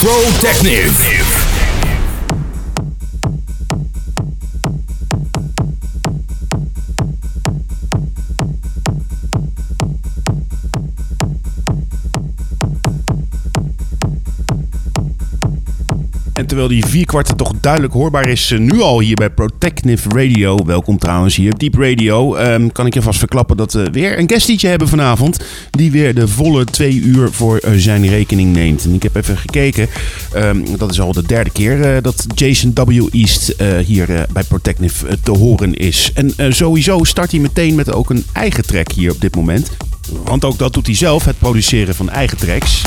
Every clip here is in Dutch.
Protective. En terwijl die vierkwarten toch duidelijk hoorbaar is eh, nu al hier bij Protective Radio. Welkom trouwens hier op Deep Radio. Ehm, kan ik je vast verklappen dat we weer een guest hebben vanavond. Die weer de volle twee uur voor eh, zijn rekening neemt. En ik heb even gekeken. Ehm, dat is al de derde keer eh, dat Jason W. East hier bij Protective te horen is. En sowieso start hij meteen met ook een eigen track hier op dit moment. Want ook dat doet hij zelf, het produceren van eigen tracks.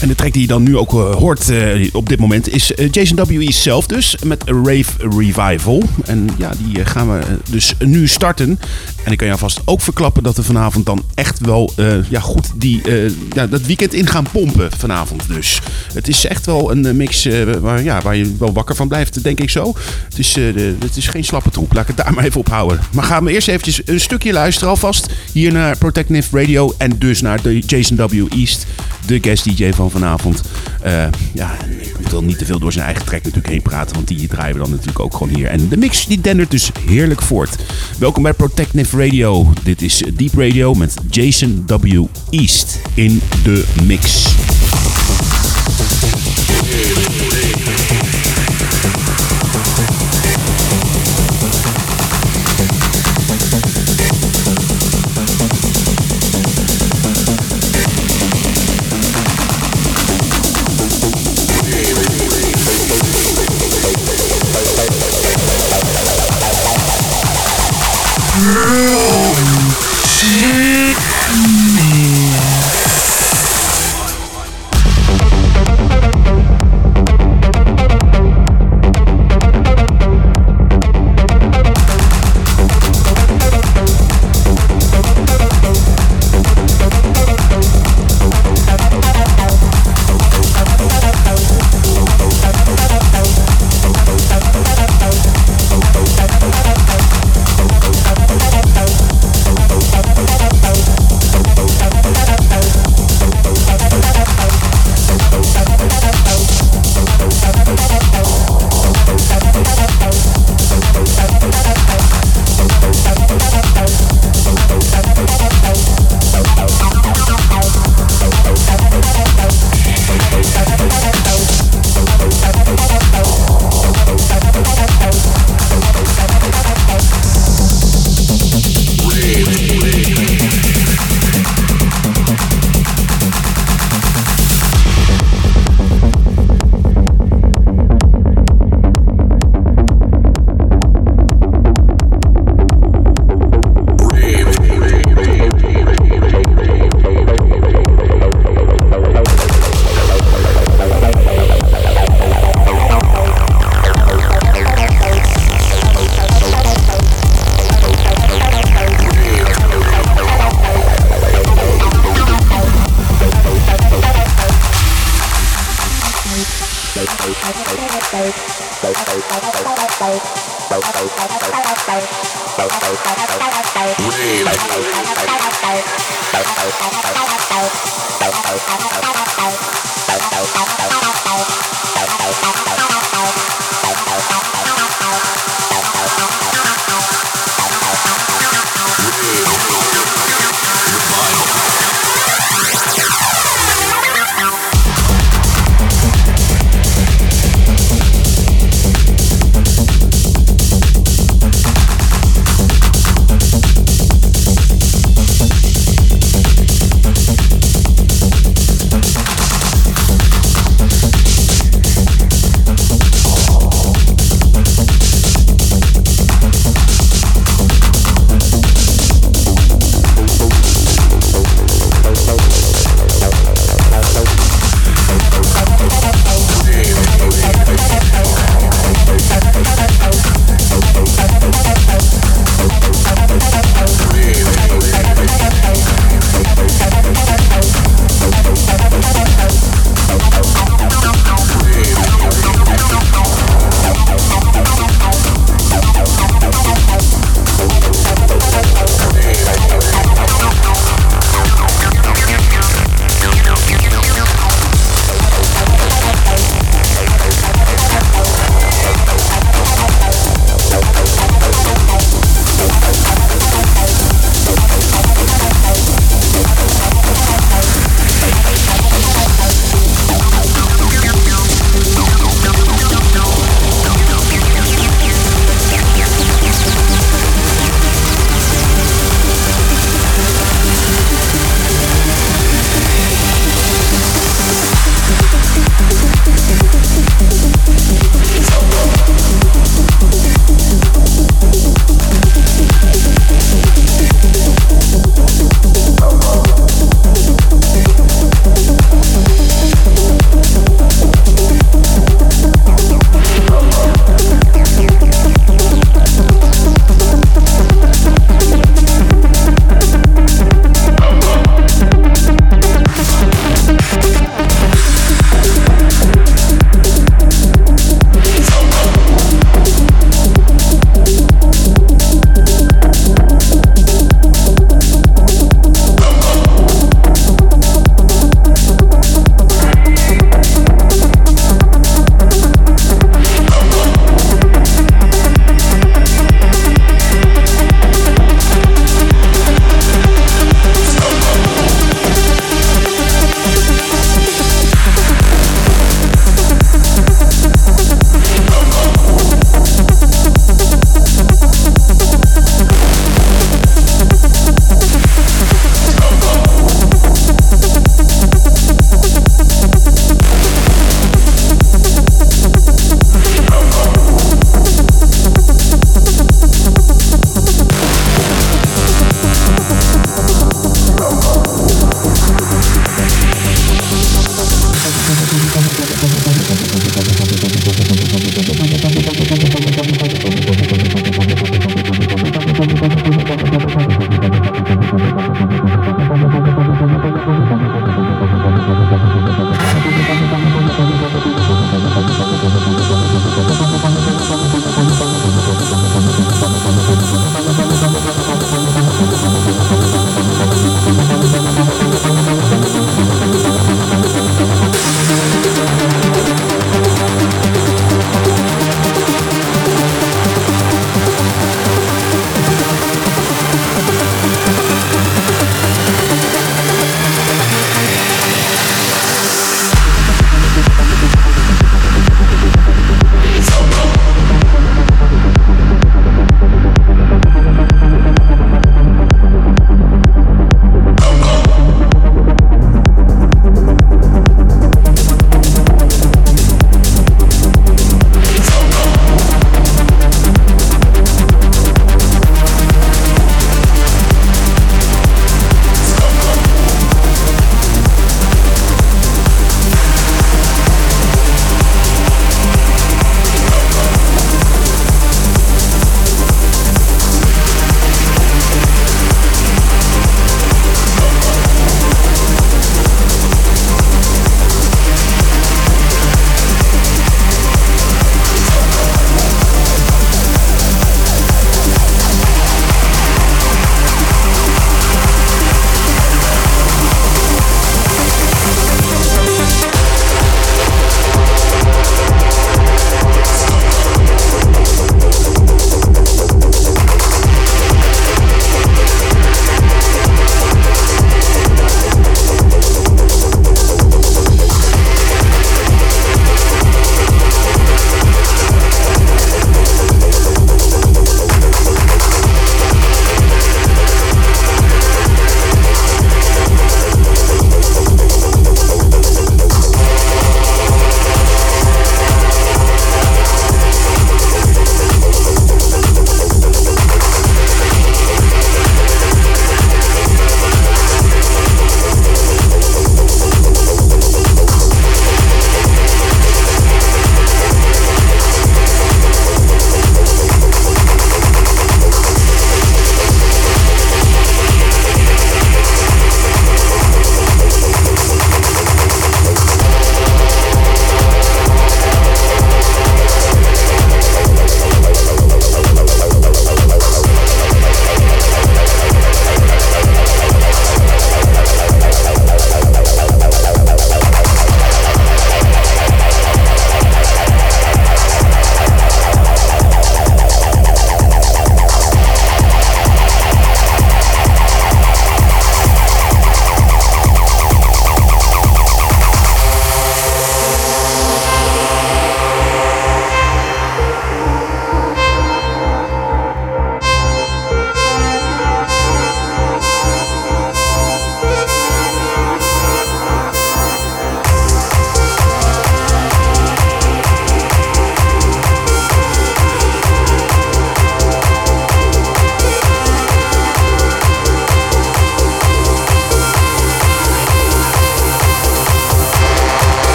En de track die je dan nu ook hoort op dit moment is Jason W.E. zelf dus met Rave Revival. En ja, die gaan we dus nu starten. En ik kan je alvast ook verklappen dat we vanavond dan echt wel ja, goed die, ja, dat weekend in gaan pompen vanavond dus. Het is echt wel een mix waar, ja, waar je wel wakker van blijft, denk ik zo. Het is, het is geen slappe troep, laat ik het daar maar even op houden. Maar gaan we eerst eventjes een stukje luisteren alvast. Hier naar Protective Radio en dus naar de Jason W. East, de guest DJ van vanavond. Ja, ik wil niet te veel door zijn eigen track natuurlijk heen praten, want die draaien we dan natuurlijk ook gewoon hier. En de mix die dendert dus heerlijk voort. Welkom bij Protective Radio. Dit is Deep Radio met Jason W. East in de mix. Mm-hmm.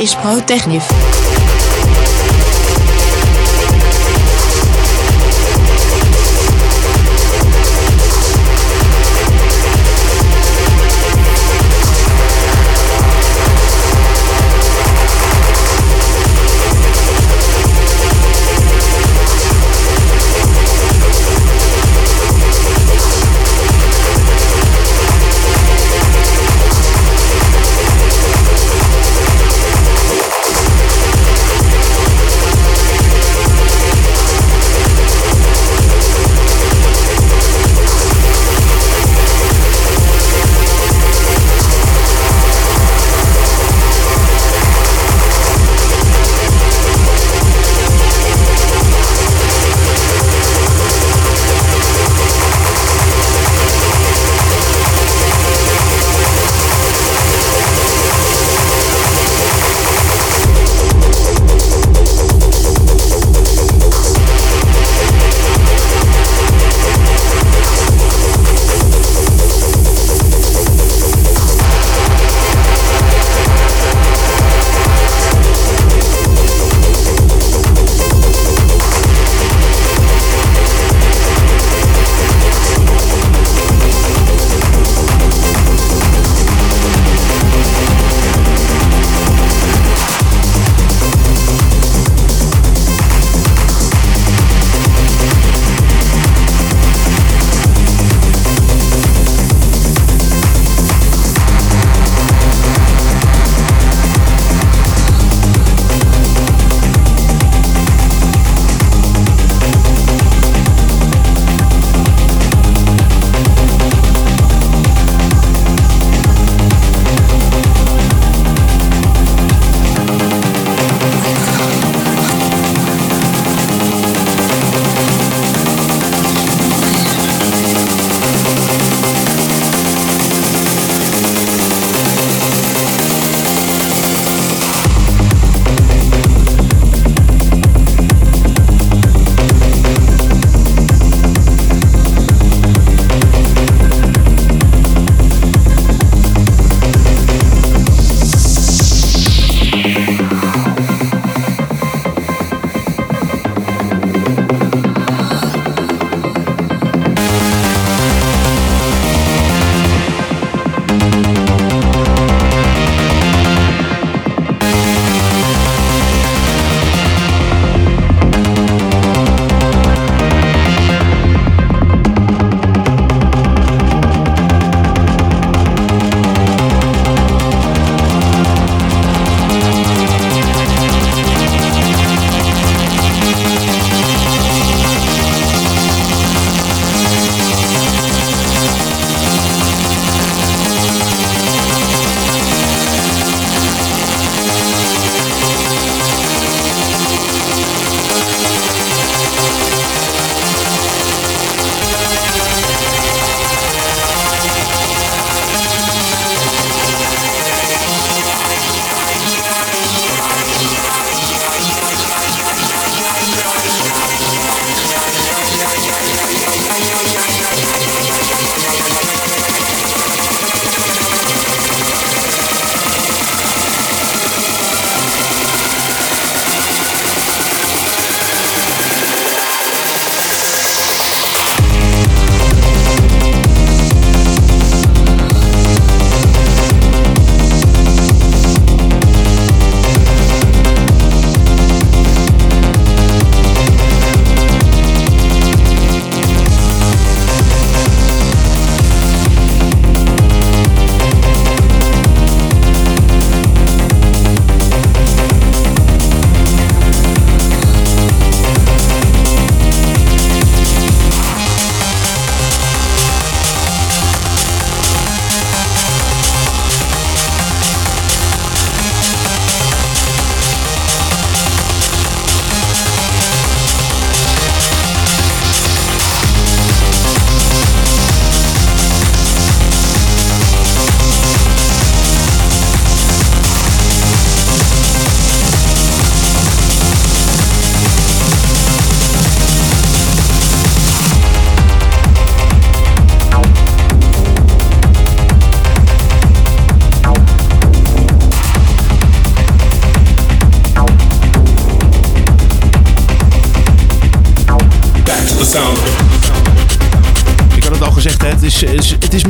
Is ProTechnif.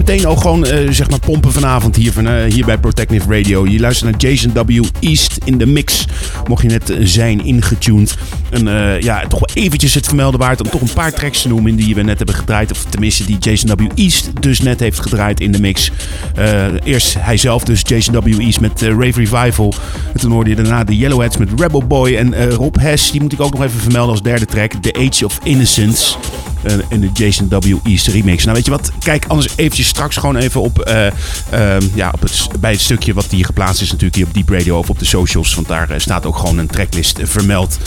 Meteen al gewoon eh, zeg maar pompen vanavond hier, van, eh, hier bij Protective Radio. Je luistert naar Jason W. East in de mix. Mocht je net eh, zijn ingetuned. En ja, toch wel eventjes het vermelden waard om toch een paar tracks te noemen die we net hebben gedraaid. Of tenminste die Jason W. East dus net heeft gedraaid in de mix. Eerst hij zelf dus, Jason W. East met Rave Revival. En toen hoorde je daarna de Yellowheads met Rebel Boy. En Rob Hess, die moet ik ook nog even vermelden als derde track. The Age of Innocence. Eh, in de Jason W. East remix. Nou, weet je wat? Kijk anders eventjes straks gewoon even op, eh, ehm, ja, op het, bij het stukje wat hier geplaatst is natuurlijk hier op Deep Radio of op de socials. Want daar eh, staat ook gewoon een tracklist vermeld.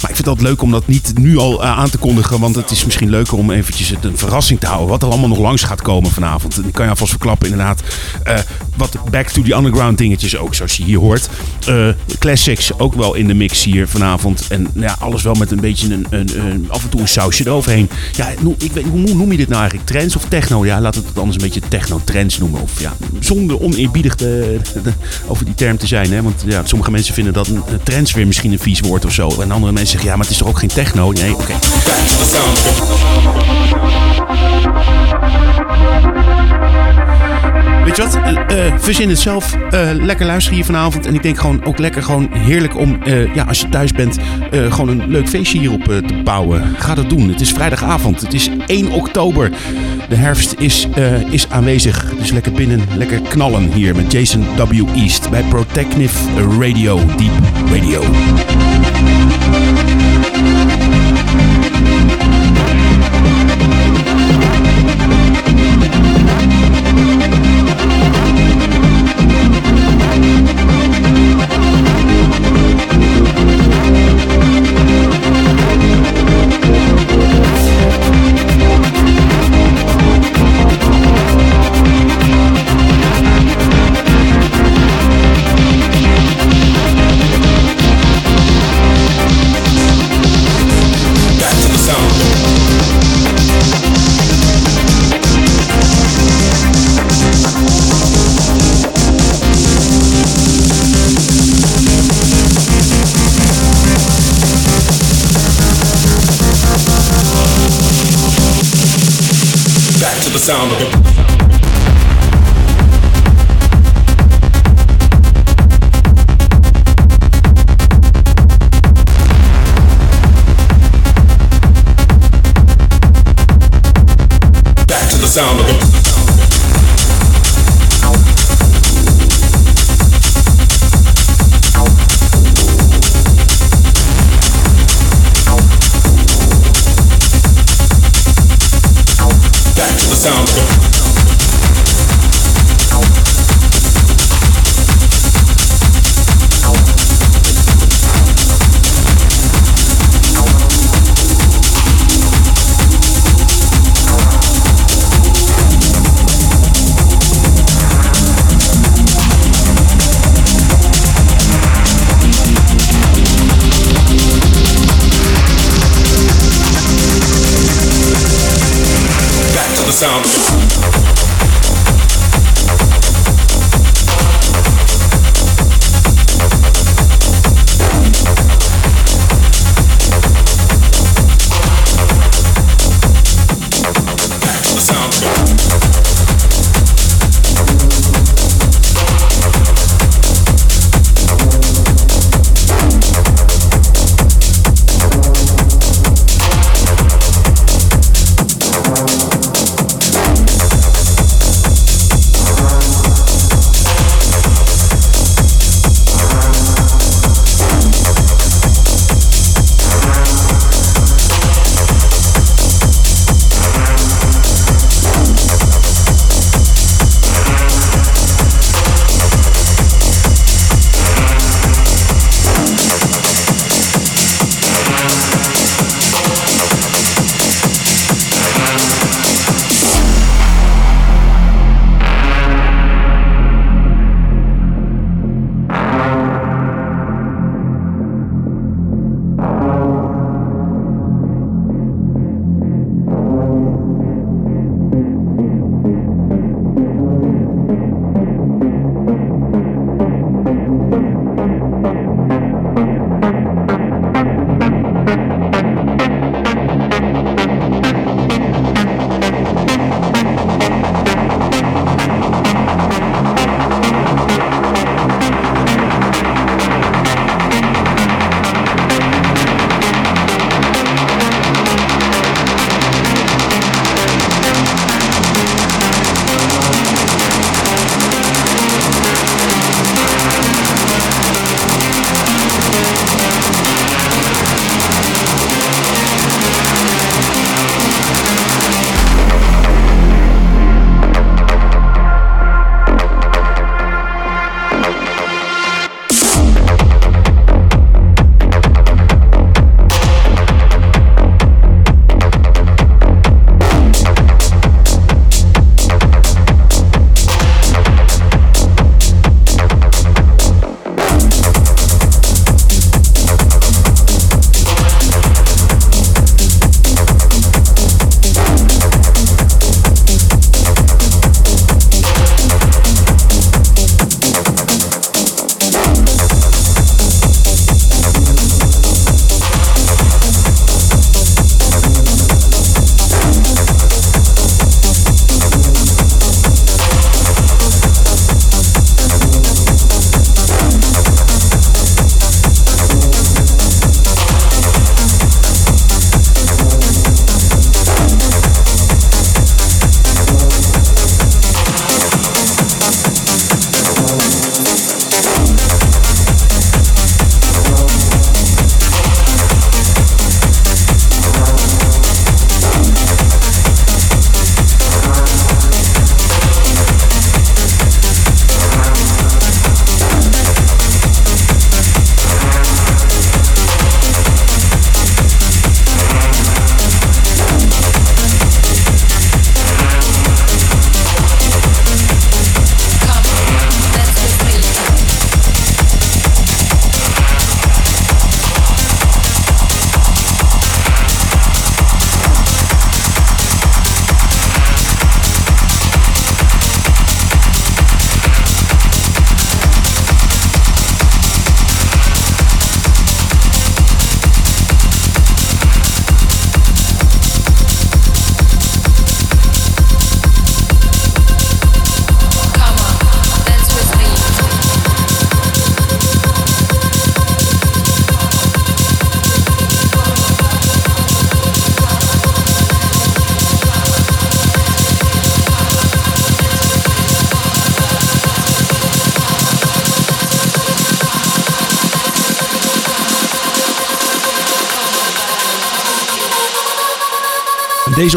Maar ik vind het leuk om dat niet nu al eh, aan te kondigen. Want het is misschien leuker om eventjes een verrassing te houden. Wat er allemaal nog langs gaat komen vanavond. En ik kan je alvast verklappen inderdaad. eh, wat Back to the Underground dingetjes ook, zoals je hier hoort. Eh, classics ook wel in de mix hier vanavond. En ja, alles wel met een beetje een, een, een- af en toe een sausje eroverheen. Ja, ik weet, hoe noem je dit nou eigenlijk? Trends of techno? Ja, we het anders een beetje techno-trends noemen. Of ja, zonder oneerbiedig te- over die term te zijn. Hè? Want ja, sommige mensen vinden dat een, een trends weer misschien een vies woord of zo. En andere mensen zeggen, ja, maar het is toch ook geen techno? Nee, oké. Weet je wat? Eh, eh, verzin het zelf. Eh, lekker luisteren hier vanavond. En ik denk gewoon ook lekker gewoon heerlijk om, ja, als je thuis bent, gewoon een leuk feestje hierop te bouwen. Ga dat doen. Het is vrijdagavond. Het is 1 oktober. De herfst is, is aanwezig. Dus lekker binnen, lekker knallen hier met Jason W. East bij Protective Radio, Deep Radio. Sound of it.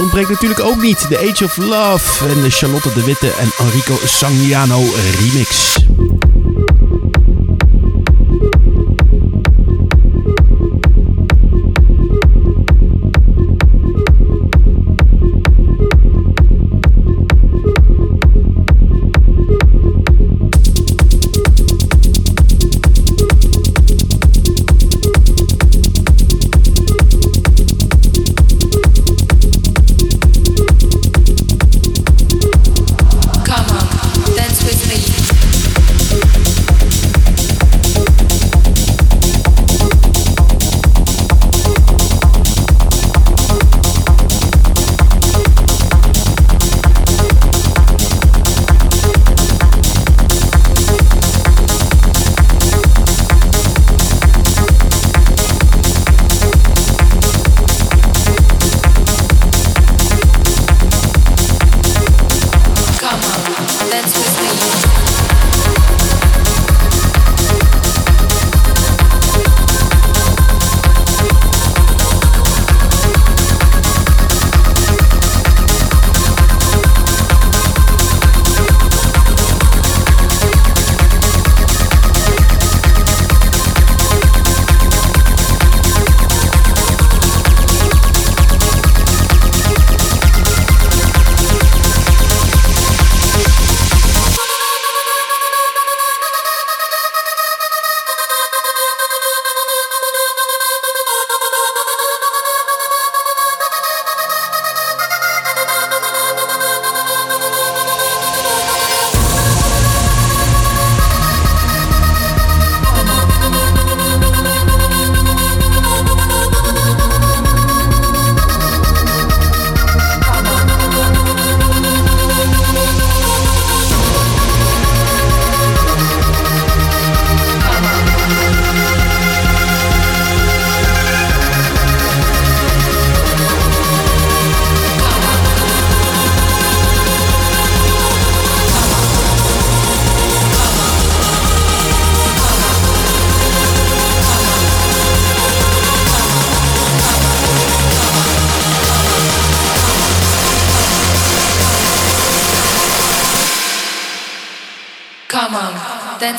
Ontbreekt natuurlijk ook niet. The Age of Love en de Charlotte de Witte en Enrico Sagnano remix.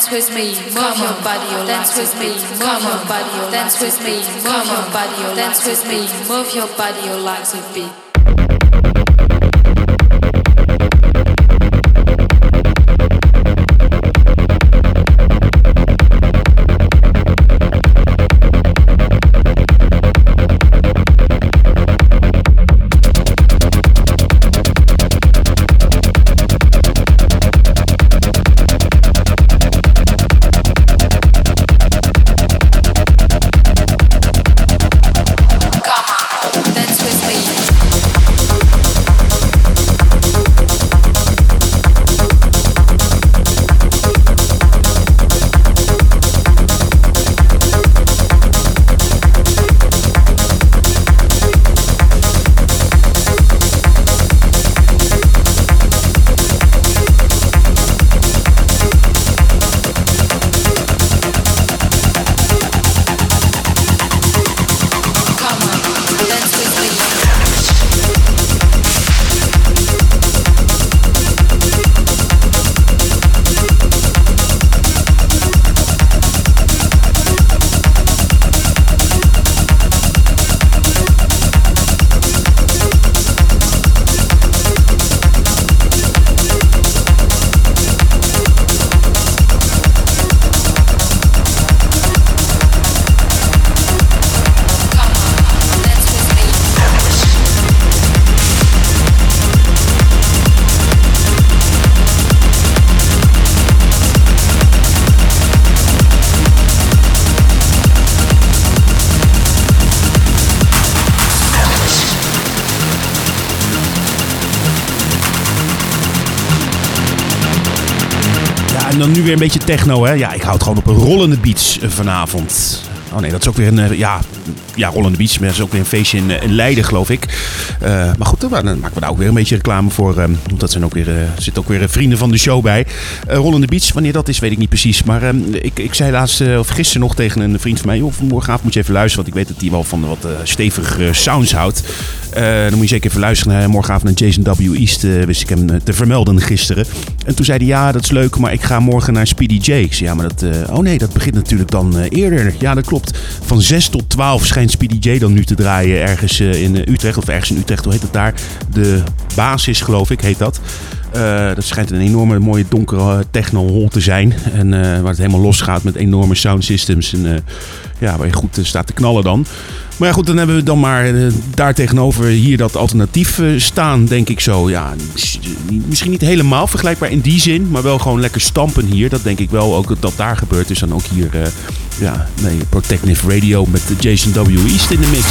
Dance with me, move your body, oh, dance with me, move your body, oh, dance with me, move your body, oh, dance with me, move your body, oh, like a beat. Een beetje techno, hè? Ja, ik houd gewoon op een rollende beats eh, vanavond. oh nee, dat is ook weer een... eh, ja, ja, Rollende Beach. Maar dat is ook weer een feestje in, eh, Leiden, geloof ik. Maar goed, dan maken we daar ook weer een beetje reclame voor. eh, want dat zijn ook weer, er zitten ook weer vrienden van de show bij. Rollende Beach, wanneer dat is, weet ik niet precies. Maar eh, ik, ik zei laatst, of gisteren nog tegen een vriend van mij... Joh, morgenavond moet je even luisteren, want ik weet dat hij wel van wat stevige sounds houdt. Eh, dan moet je zeker even luisteren naar morgenavond naar Jason W. East. eh, wist ik hem eh, te vermelden gisteren. En toen zei hij, ja, dat is leuk, maar ik ga morgen naar Speedy J. Ik zei, ja, maar dat... eh, oh nee, dat begint natuurlijk dan eh, eerder. Ja, dat klopt. Van 6 tot 12 schijnt Speedy J dan nu te draaien ergens eh, in eh, Utrecht. Of ergens in Utrecht, hoe heet het daar? De basis, geloof ik, heet dat. Eh, dat schijnt een enorme mooie donkere eh, techno-hol te zijn. En eh, waar het helemaal los gaat met enorme sound systems. En ja, waar je goed staat te knallen dan. Maar ja, goed, dan hebben we dan maar daar tegenover hier dat alternatief staan, denk ik zo. Ja, mis- misschien niet helemaal vergelijkbaar in die zin, maar wel gewoon lekker stampen hier. Dat denk ik wel ook dat daar gebeurt. Dus dan ook hier, ja, nee, Protective Radio met Jason W. East in de mix.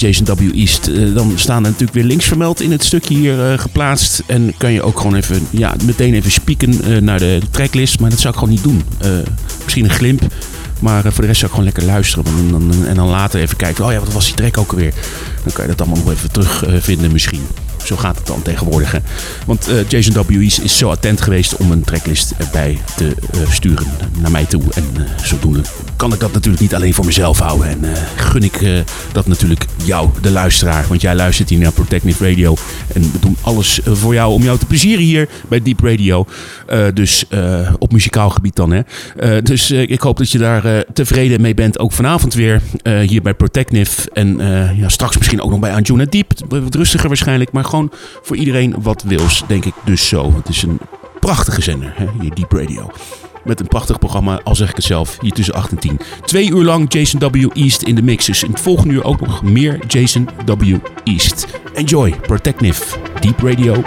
Jason W. East, eh, dan staan er natuurlijk weer links vermeld in het stukje hier eh, geplaatst. En kan je ook gewoon even, ja, meteen even spieken eh, naar de tracklist. Maar dat zou ik gewoon niet doen. Misschien een glimp. Maar voor de rest zou ik gewoon lekker luisteren. En dan, en dan later even kijken. Oh ja, wat was die track ook weer? Dan kan je dat allemaal nog even terugvinden vinden misschien. Zo gaat het dan tegenwoordig. Want Jason W. East is zo attent geweest om een tracklist erbij te sturen naar mij toe. En eh, zodoende kan ik dat natuurlijk niet alleen voor mezelf houden. En eh, gun ik eh, dat natuurlijk jou, de luisteraar. Want jij luistert hier naar Protective Radio. En we doen alles eh, voor jou om jou te plezieren hier bij Deep Radio. Dus op muzikaal gebied dan. Hè. Dus ik hoop dat je daar tevreden mee bent. Ook vanavond weer hier bij Protective. En ja, straks misschien ook nog bij Anjuna Deep. Wat rustiger waarschijnlijk. Maar gewoon voor iedereen wat wils, denk ik dus zo. Het is een prachtige zender, hè, hier Deep Radio. Met een prachtig programma, al zeg ik het zelf, hier tussen 8 en 10. Twee uur lang Jason W. East in de mix. Dus in het volgende uur ook nog meer Jason W. East. Enjoy, Protective, Deep Radio.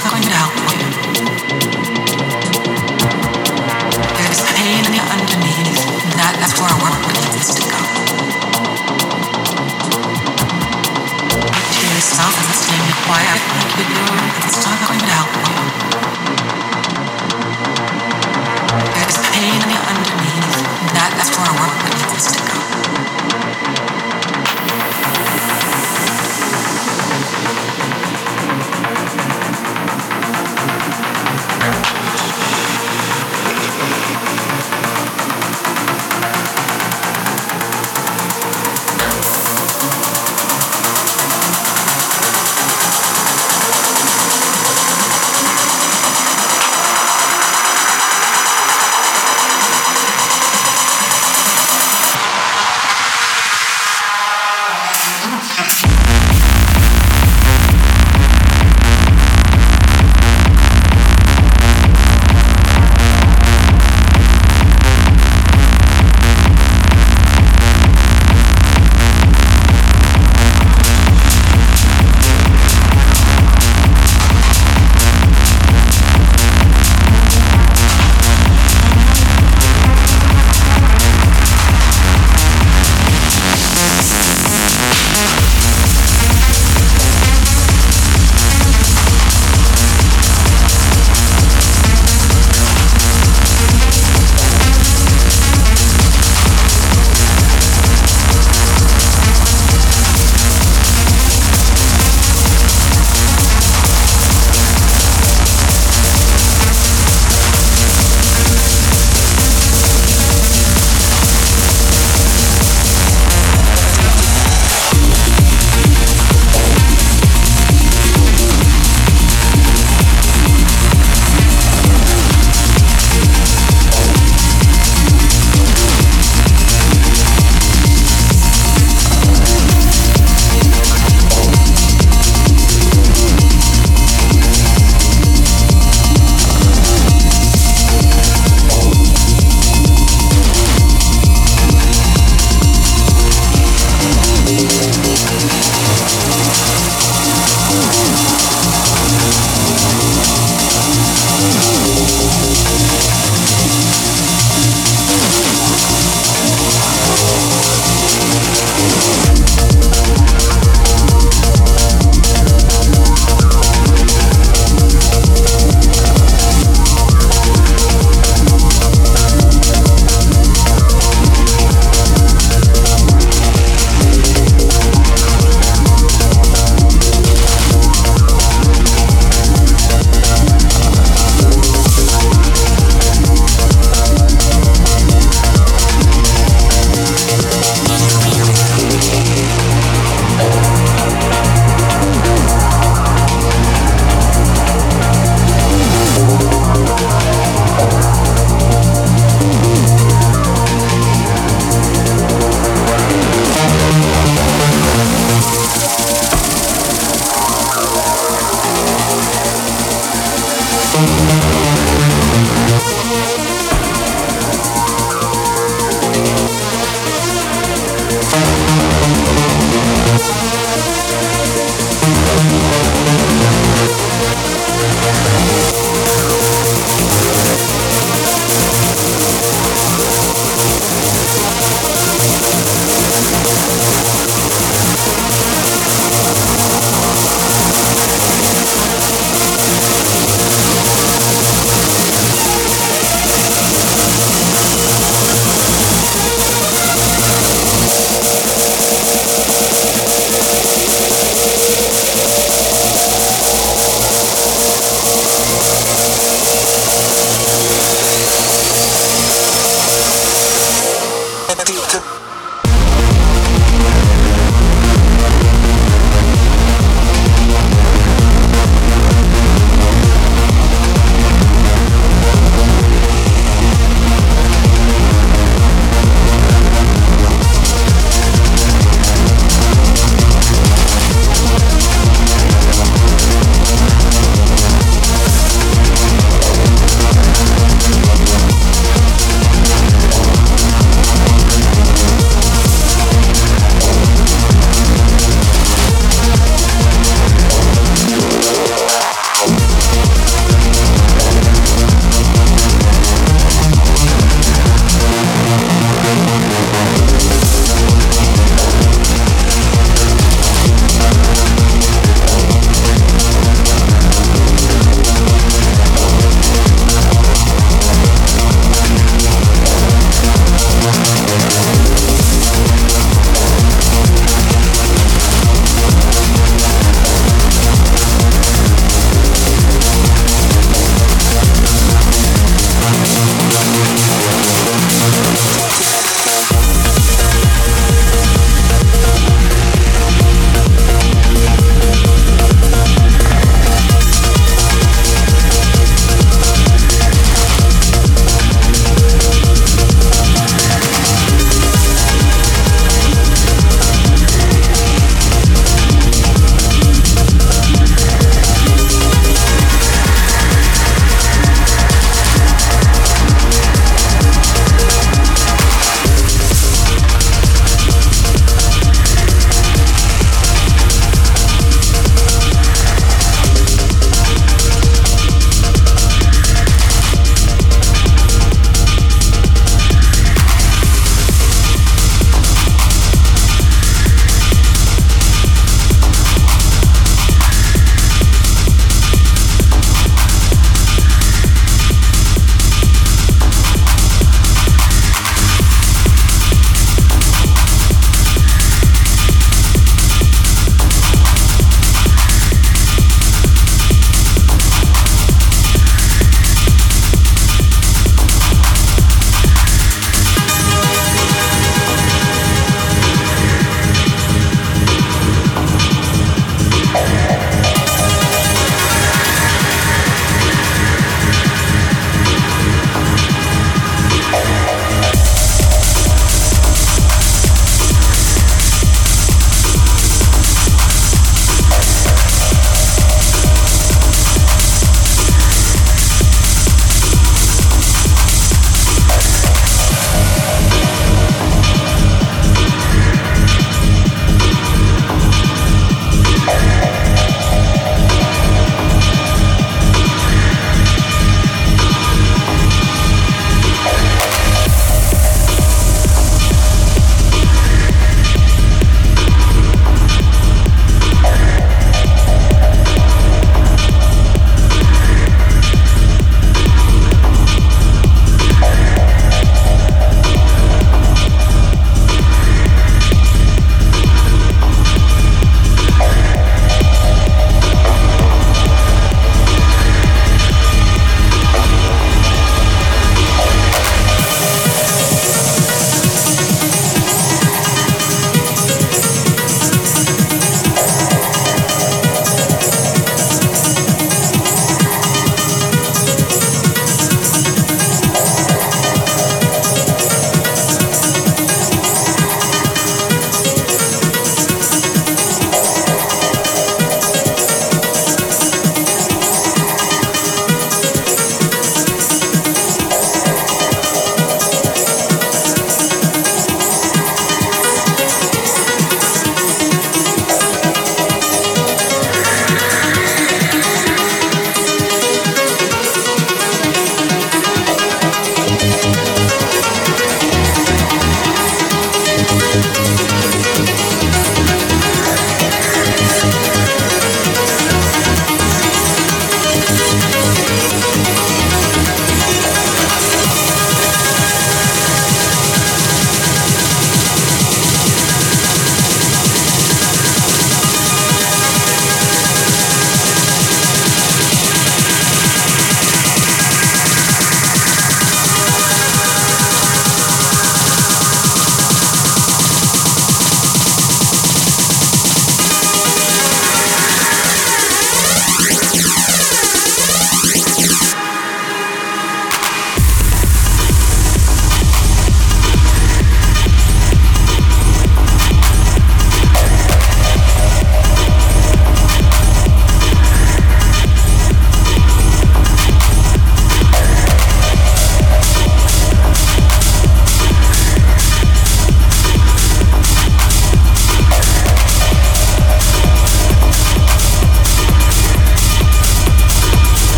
find it out.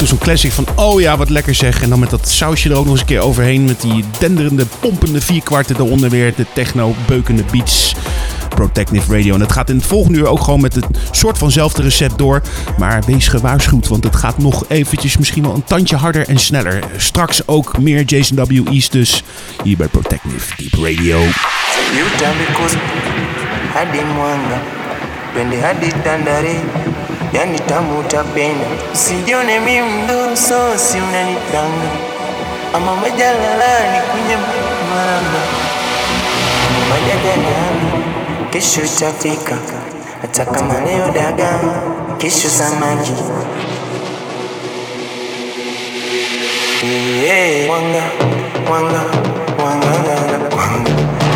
Toe zo'n classic van, oh ja, wat lekker zeg. En dan met dat sausje er ook nog eens een keer overheen. Met die denderende, pompende vierkwarten eronder weer. De techno, beukende beats. Protective Radio. En het gaat in het volgende uur ook gewoon met het soort vanzelfde recept door. Maar wees gewaarschuwd, want het gaat nog eventjes misschien wel een tandje harder en sneller. Straks ook meer Jason W. East dus hier bij Protective Deep Radio. Yani tamu utapenda. Usijione mimi mdogo, sosi unanitanga, ama majalalani kwenye mama majajalani, kesho itafika, hata kama leo dagaa, kesho samaki. wanga mwanga, mwanga, mwanga,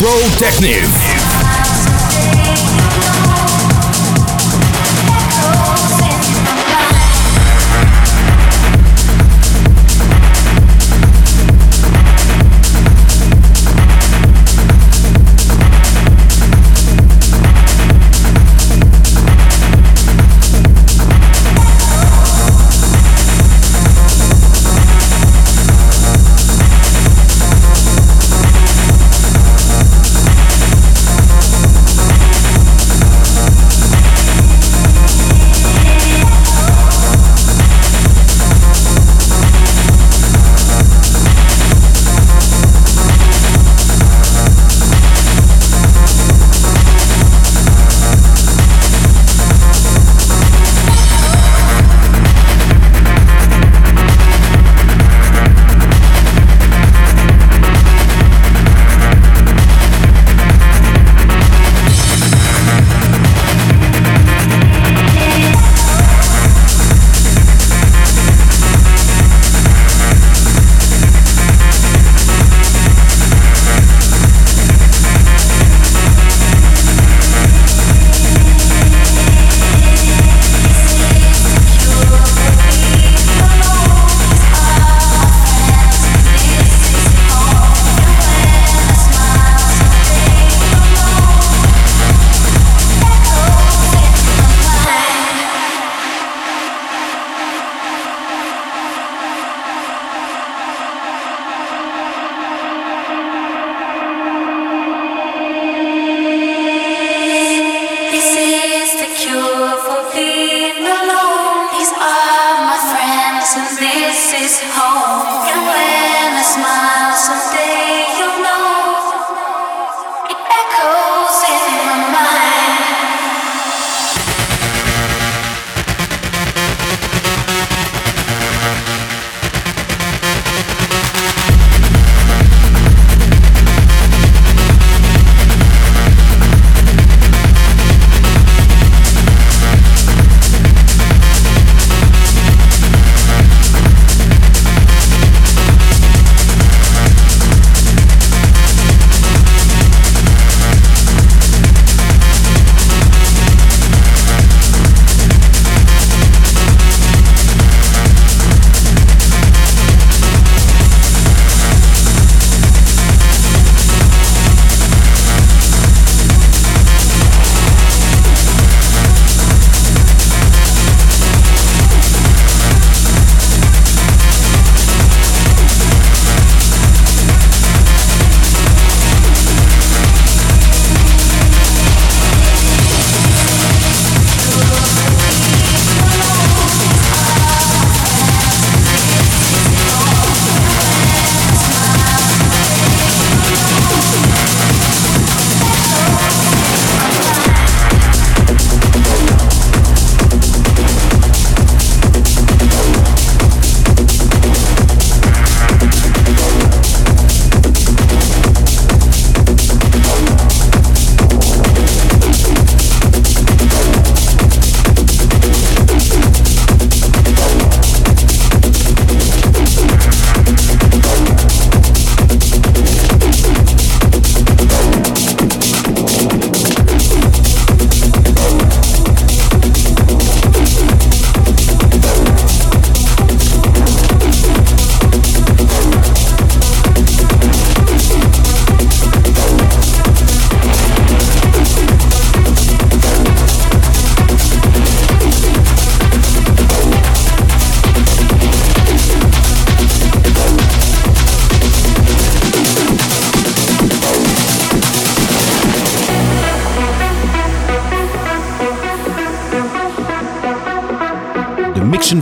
Pro Technive.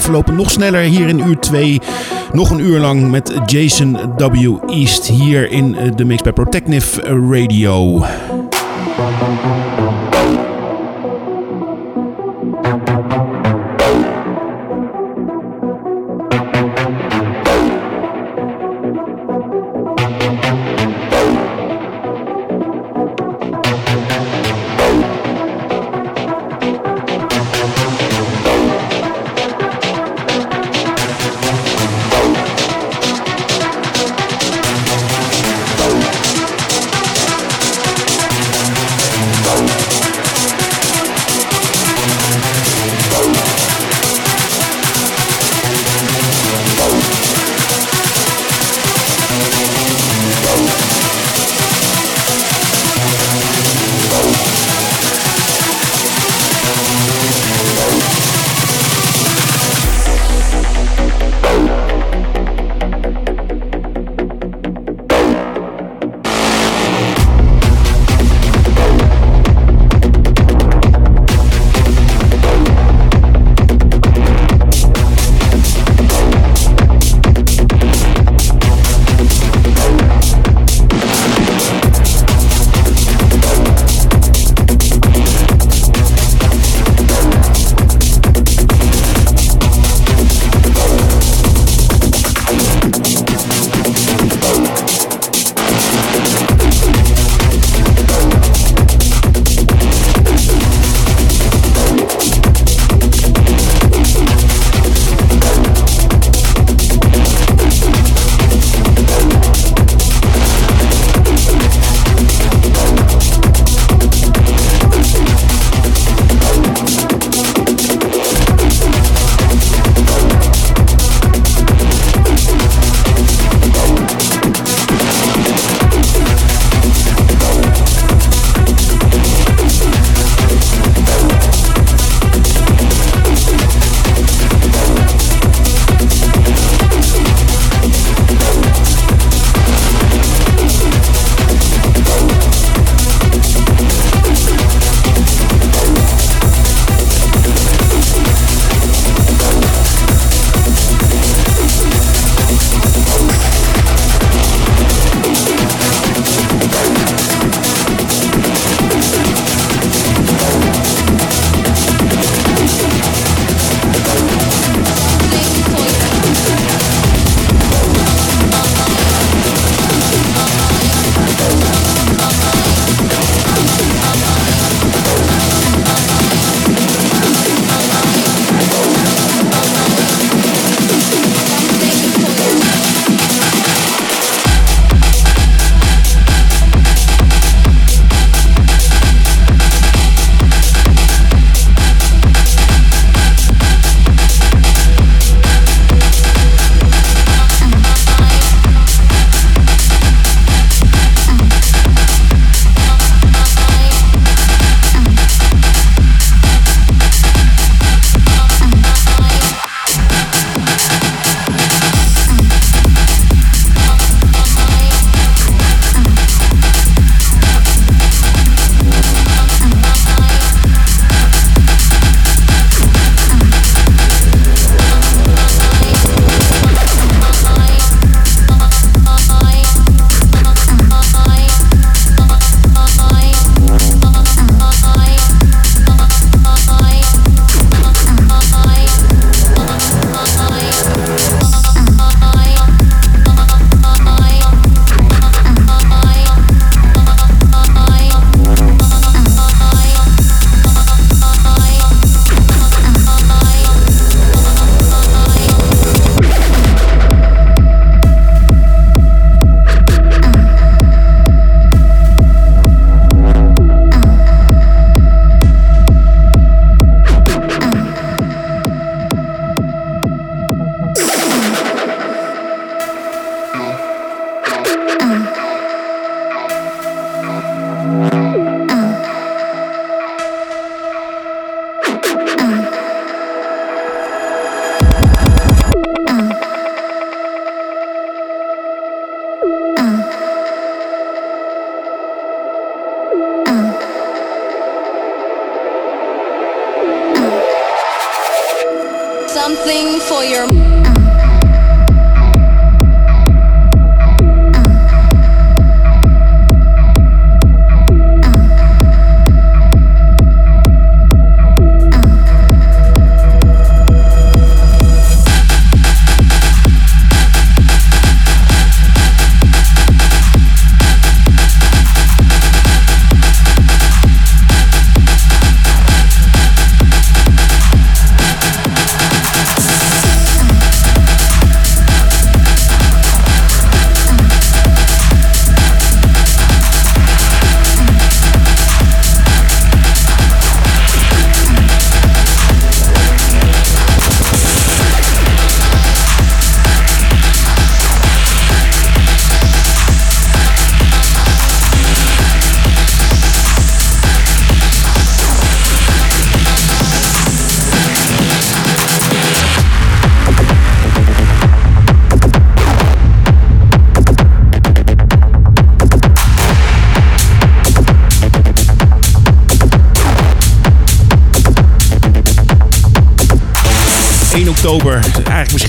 Verlopen nog sneller hier in uur 2. Nog een uur lang met Jason W. East hier in eh, de Mix bij Protective Radio.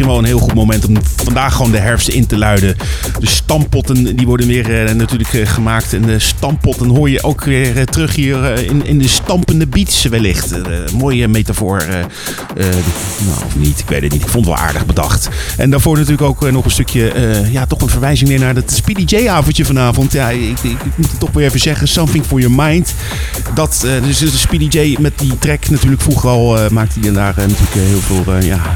Wel een heel goed moment om vandaag gewoon de herfst in te luiden. De stampotten die worden weer uh, natuurlijk uh, gemaakt. En de stampotten hoor je ook weer uh, terug hier in, in de stampende beats wellicht. mooie metafoor. nou, of niet, ik weet het niet. Ik vond het wel aardig bedacht. En daarvoor natuurlijk ook nog een stukje, ja, toch een verwijzing meer naar het Speedy J-avondje vanavond. Ja, ik, ik, ik, moet het toch weer even zeggen. Something for your mind. Dat, dus de Speedy J met die track natuurlijk vroeger al maakte hij daar natuurlijk heel veel, ja,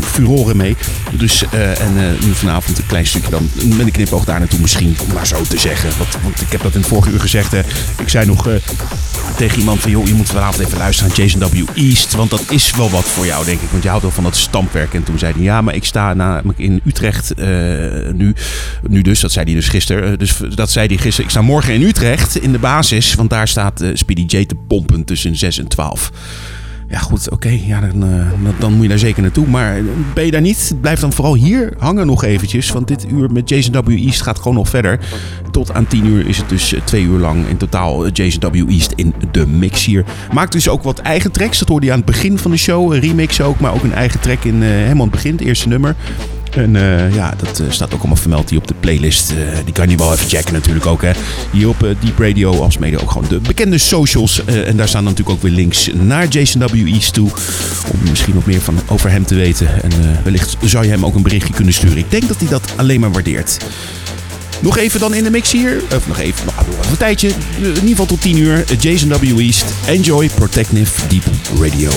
furoren mee. Dus, en nu vanavond een klein stukje dan met een knipoog daar naartoe misschien, om maar zo te zeggen. Want, want ik heb dat in het vorige uur gezegd. Ik zei nog tegen iemand van, joh, je moet vanavond even luisteren naar Jason W. East. Want dat is wel wat voor jou, denk ik. Want je houdt wel van dat stampwerk. En toen zei hij, ja, maar ik sta namelijk in Utrecht nu. Nu dus, dat zei hij dus gisteren. Dus dat zei hij gisteren. Ik sta morgen in Utrecht in de basis. Want daar staat Speedy J te pompen tussen 6 en 12. Ja, goed, oké. ja, dan, uh, dan moet je daar zeker naartoe. Maar ben je daar niet, blijf dan vooral hier hangen nog eventjes. Want dit uur met Jason W. East gaat gewoon nog verder. Tot aan 10 uur is het dus twee uur lang in totaal Jason W. East in de mix hier. Maakt dus ook wat eigen tracks. Dat hoorde je aan het begin van de show. Remix ook, maar ook een eigen track in uh, helemaal het begin, eerste nummer. En uh, ja, dat uh, staat ook allemaal vermeld hier op de playlist. Uh, die kan je wel even checken natuurlijk ook. Hè. Hier op Deep Radio, als mede ook gewoon de bekende socials. en daar staan natuurlijk ook weer links naar Jason W. East toe. Om misschien nog meer van over hem te weten. En wellicht zou je hem ook een berichtje kunnen sturen. Ik denk dat hij dat alleen maar waardeert. Nog even dan in de mix hier. Of nog even, nog even een tijdje. In ieder geval tot 10 uur. Jason W. East. Enjoy Protective Deep Radio.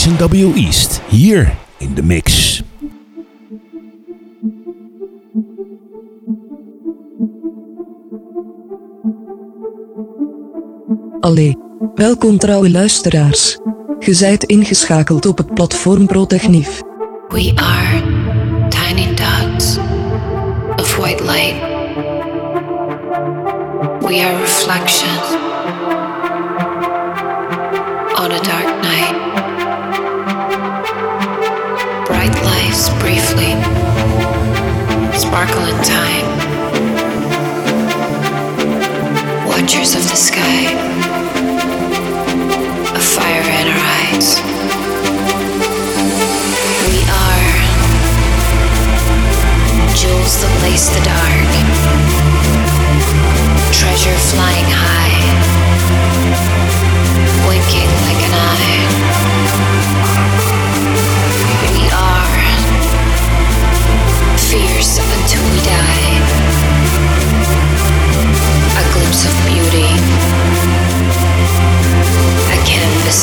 W. East. Hier in de mix. Allee, welkom trouwe luisteraars. Je zijt ingeschakeld op het platform ProTechnief. We are tiny dots of white light. We are reflection Watchers of the sky, a fire in our eyes. We are jewels that lace the dark, treasure flying high,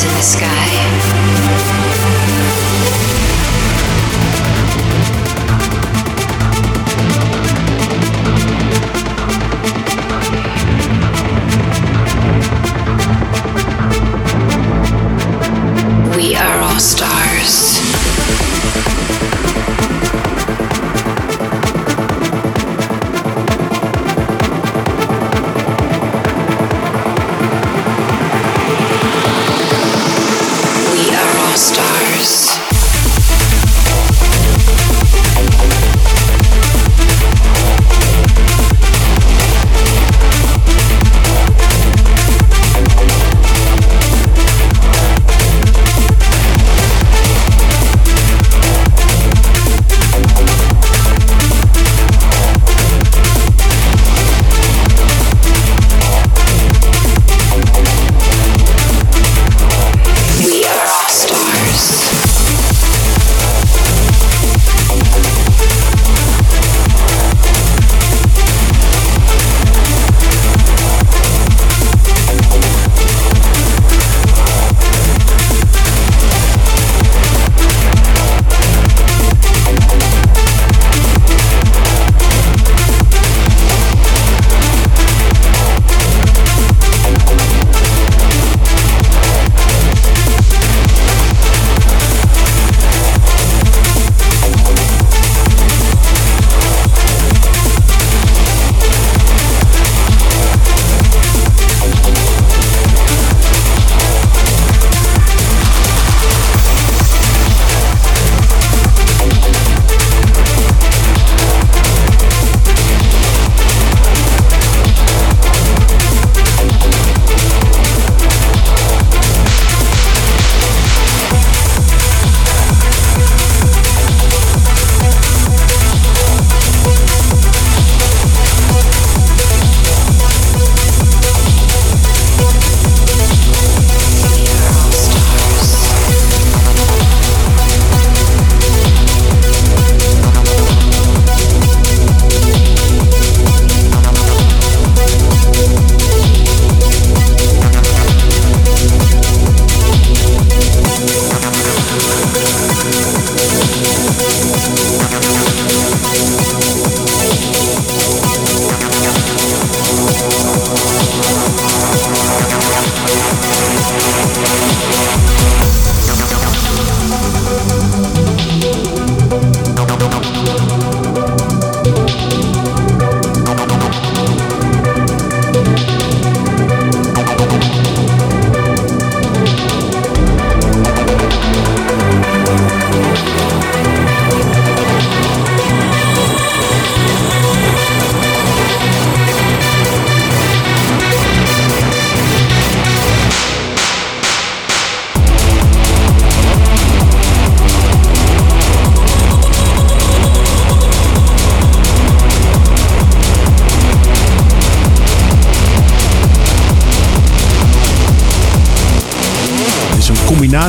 in the sky.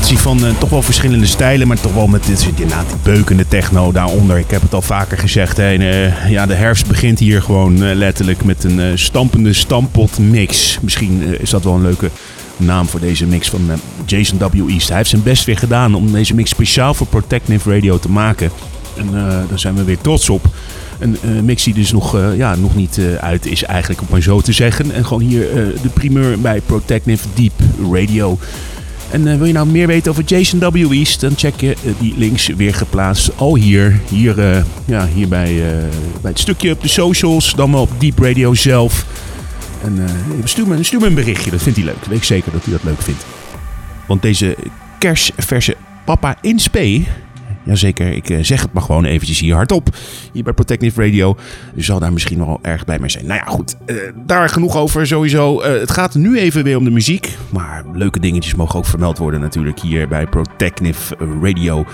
Van eh, toch wel verschillende stijlen, maar toch wel met dit soort die beukende techno daaronder. Ik heb het al vaker gezegd. Hè, eh, ja, de herfst begint hier gewoon eh, letterlijk met een stampende stampot mix. Misschien is dat wel een leuke naam voor deze mix van Jason W. East. Hij heeft zijn best weer gedaan om deze mix speciaal voor Protective Radio te maken. En daar zijn we weer trots op. Een mix die dus nog, ja, nog niet uit is eigenlijk, om maar zo te zeggen. En gewoon hier de primeur bij Protective Deep Radio. En eh, wil je nou meer weten over Jason W. East, dan check je eh, die links weer geplaatst. Al hier, hier, eh, ja, hier bij, bij het stukje op de socials, dan wel op Deep Radio zelf. En stuur, me, een berichtje, dat vindt hij leuk. Weet zeker dat hij dat leuk vindt. Want deze kerstverse Papa in Spe, jazeker, ik zeg het maar gewoon eventjes hier hardop, hier bij Protective Radio. U zal daar misschien wel erg blij mee zijn. Nou ja, goed, daar genoeg over sowieso. Het gaat nu even weer om de muziek, leuke dingetjes mogen ook vermeld worden natuurlijk hier bij Protective Radio.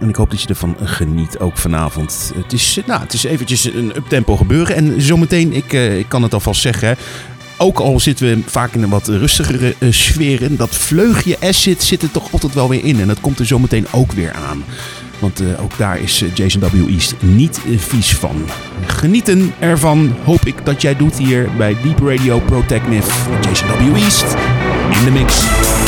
En ik hoop dat je ervan geniet, ook vanavond. Het is, nou, het is eventjes een uptempo gebeuren. En zometeen, ik, eh, ik kan het alvast zeggen, ook al zitten we vaak in een wat rustigere eh, sferen, dat vleugje acid zit er toch altijd wel weer in. En dat komt er zometeen ook weer aan. Want eh, ook daar is Jason W. East niet vies van. Genieten ervan hoop ik dat jij doet hier bij Deep Radio Protective. Jason W. East in the mix.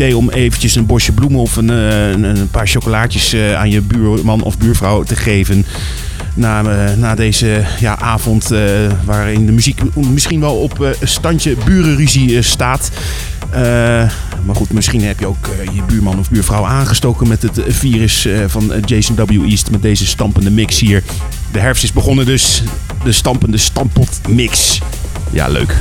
Om eventjes een bosje bloemen of een, eh, een, een paar chocolaatjes eh, aan je buurman of buurvrouw te geven. Na, eh, na deze ja, avond waarin de muziek misschien wel op standje burenruzie staat. Maar goed, misschien heb je ook je buurman of buurvrouw aangestoken met het virus van Jason W. East met deze stampende mix hier. De herfst is begonnen dus. De stampende stampot mix. Ja, leuk.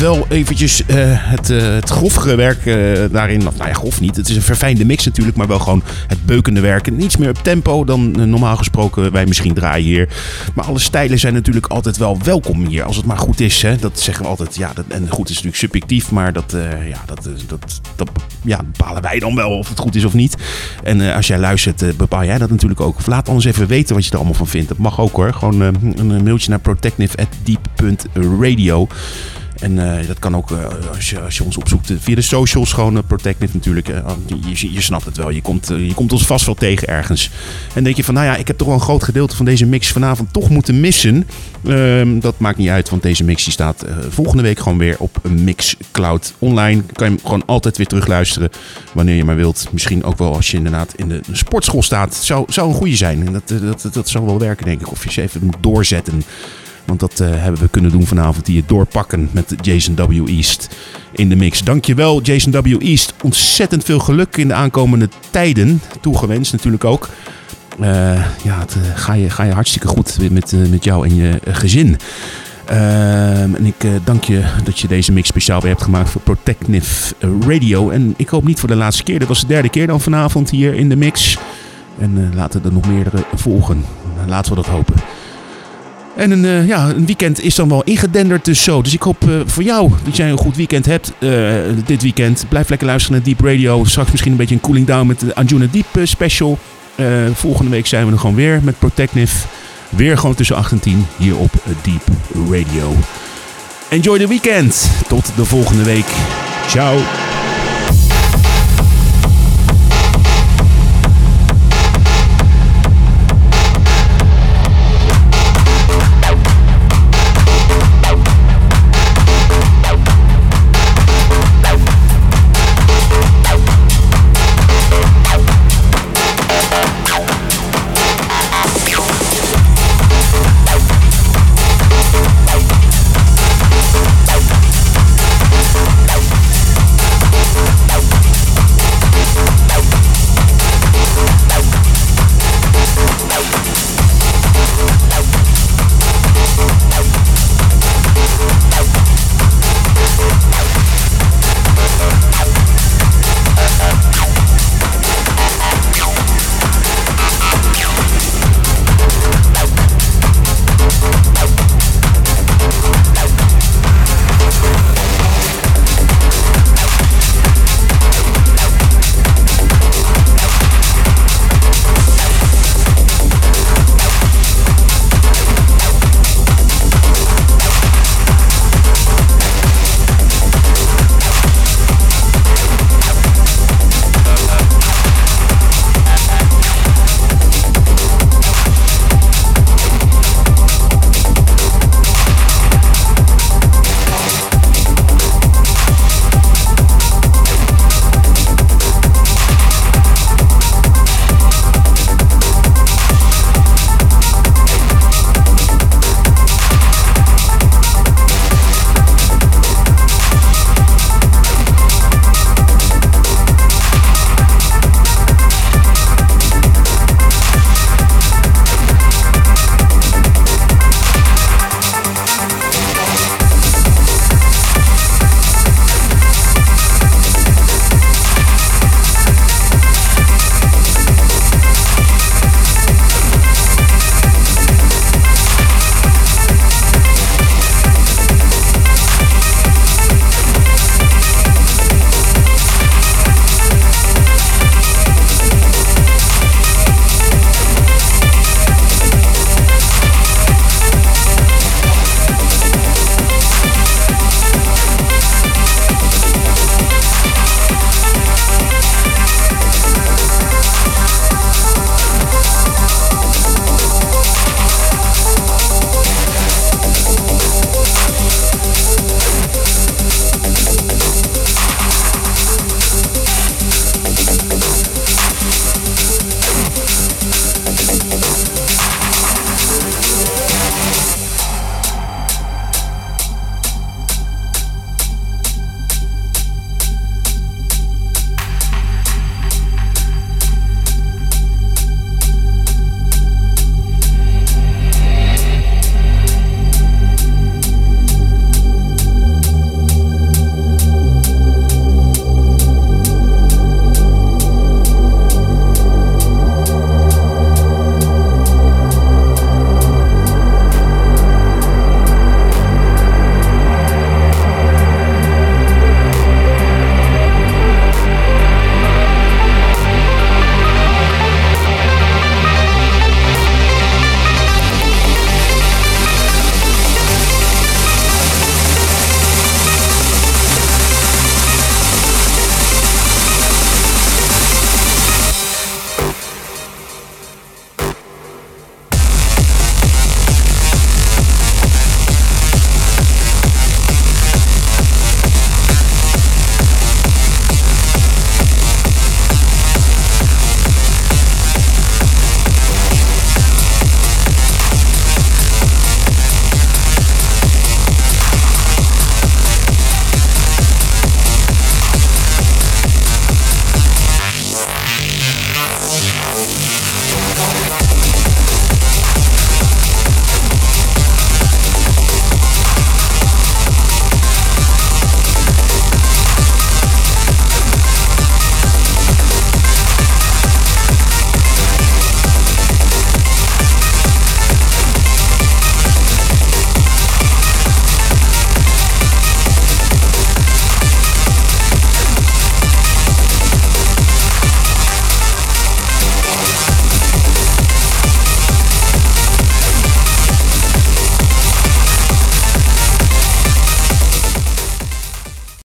Wel eventjes eh, het, eh, het werk eh, daarin. Nou ja, grof niet. Het is een verfijnde mix natuurlijk, maar wel gewoon het beukende werk. En Iets meer op tempo dan normaal gesproken wij misschien draaien hier. Maar alle stijlen zijn natuurlijk altijd wel welkom hier. Als het maar goed is. Hè. Dat zeggen we altijd. Ja, dat, en goed is natuurlijk subjectief, maar dat, ja, dat, dat, dat ja, bepalen wij dan wel of het goed is of niet. En als jij luistert, bepaal jij dat natuurlijk ook. Of laat ons even weten wat je er allemaal van vindt. Dat mag ook hoor. Gewoon een mailtje naar protective.deep.radio. En eh, dat kan ook eh, als, je, als je ons opzoekt eh, via de socials. Gewoon Protective natuurlijk. eh, je, je, snapt het wel. Je komt, je komt ons vast wel tegen ergens. En denk je van, nou ja, ik heb toch wel een groot gedeelte van deze mix vanavond toch moeten missen. Ehm, dat maakt niet uit, want deze mix die staat volgende week gewoon weer op Mixcloud online. Kan je hem gewoon altijd weer terugluisteren wanneer je maar wilt. Misschien ook wel als je inderdaad in de sportschool staat. Zou, zou een goede zijn. Dat, dat, dat, dat zou wel werken, denk ik. Of je ze even moet doorzetten. Want dat eh, hebben we kunnen doen vanavond. Het doorpakken met Jason W. East in de mix. Dankjewel Jason W. East. Ontzettend veel geluk in de aankomende tijden. Toegewenst natuurlijk ook. Eh, ja, het, eh, ga, je, ga je hartstikke goed met, met jou en je gezin. Ehm, en ik dank je dat je deze mix speciaal weer hebt gemaakt voor Protective Radio. En ik hoop niet voor de laatste keer. Dit was de derde keer dan vanavond hier in de mix. En laten er nog meerdere volgen. Laten we dat hopen. En een, eh, ja, een weekend is dan wel ingedenderd dus. Dus ik hoop eh, voor jou dat jij een goed weekend hebt eh, dit weekend. Blijf lekker luisteren naar Deep Radio. Straks misschien een beetje een cooling down met de Anjuna Deep special. Volgende week zijn we er gewoon weer met Protective. Weer gewoon tussen 8 en 10 hier op Deep Radio. Enjoy the weekend. Tot de volgende week. Ciao.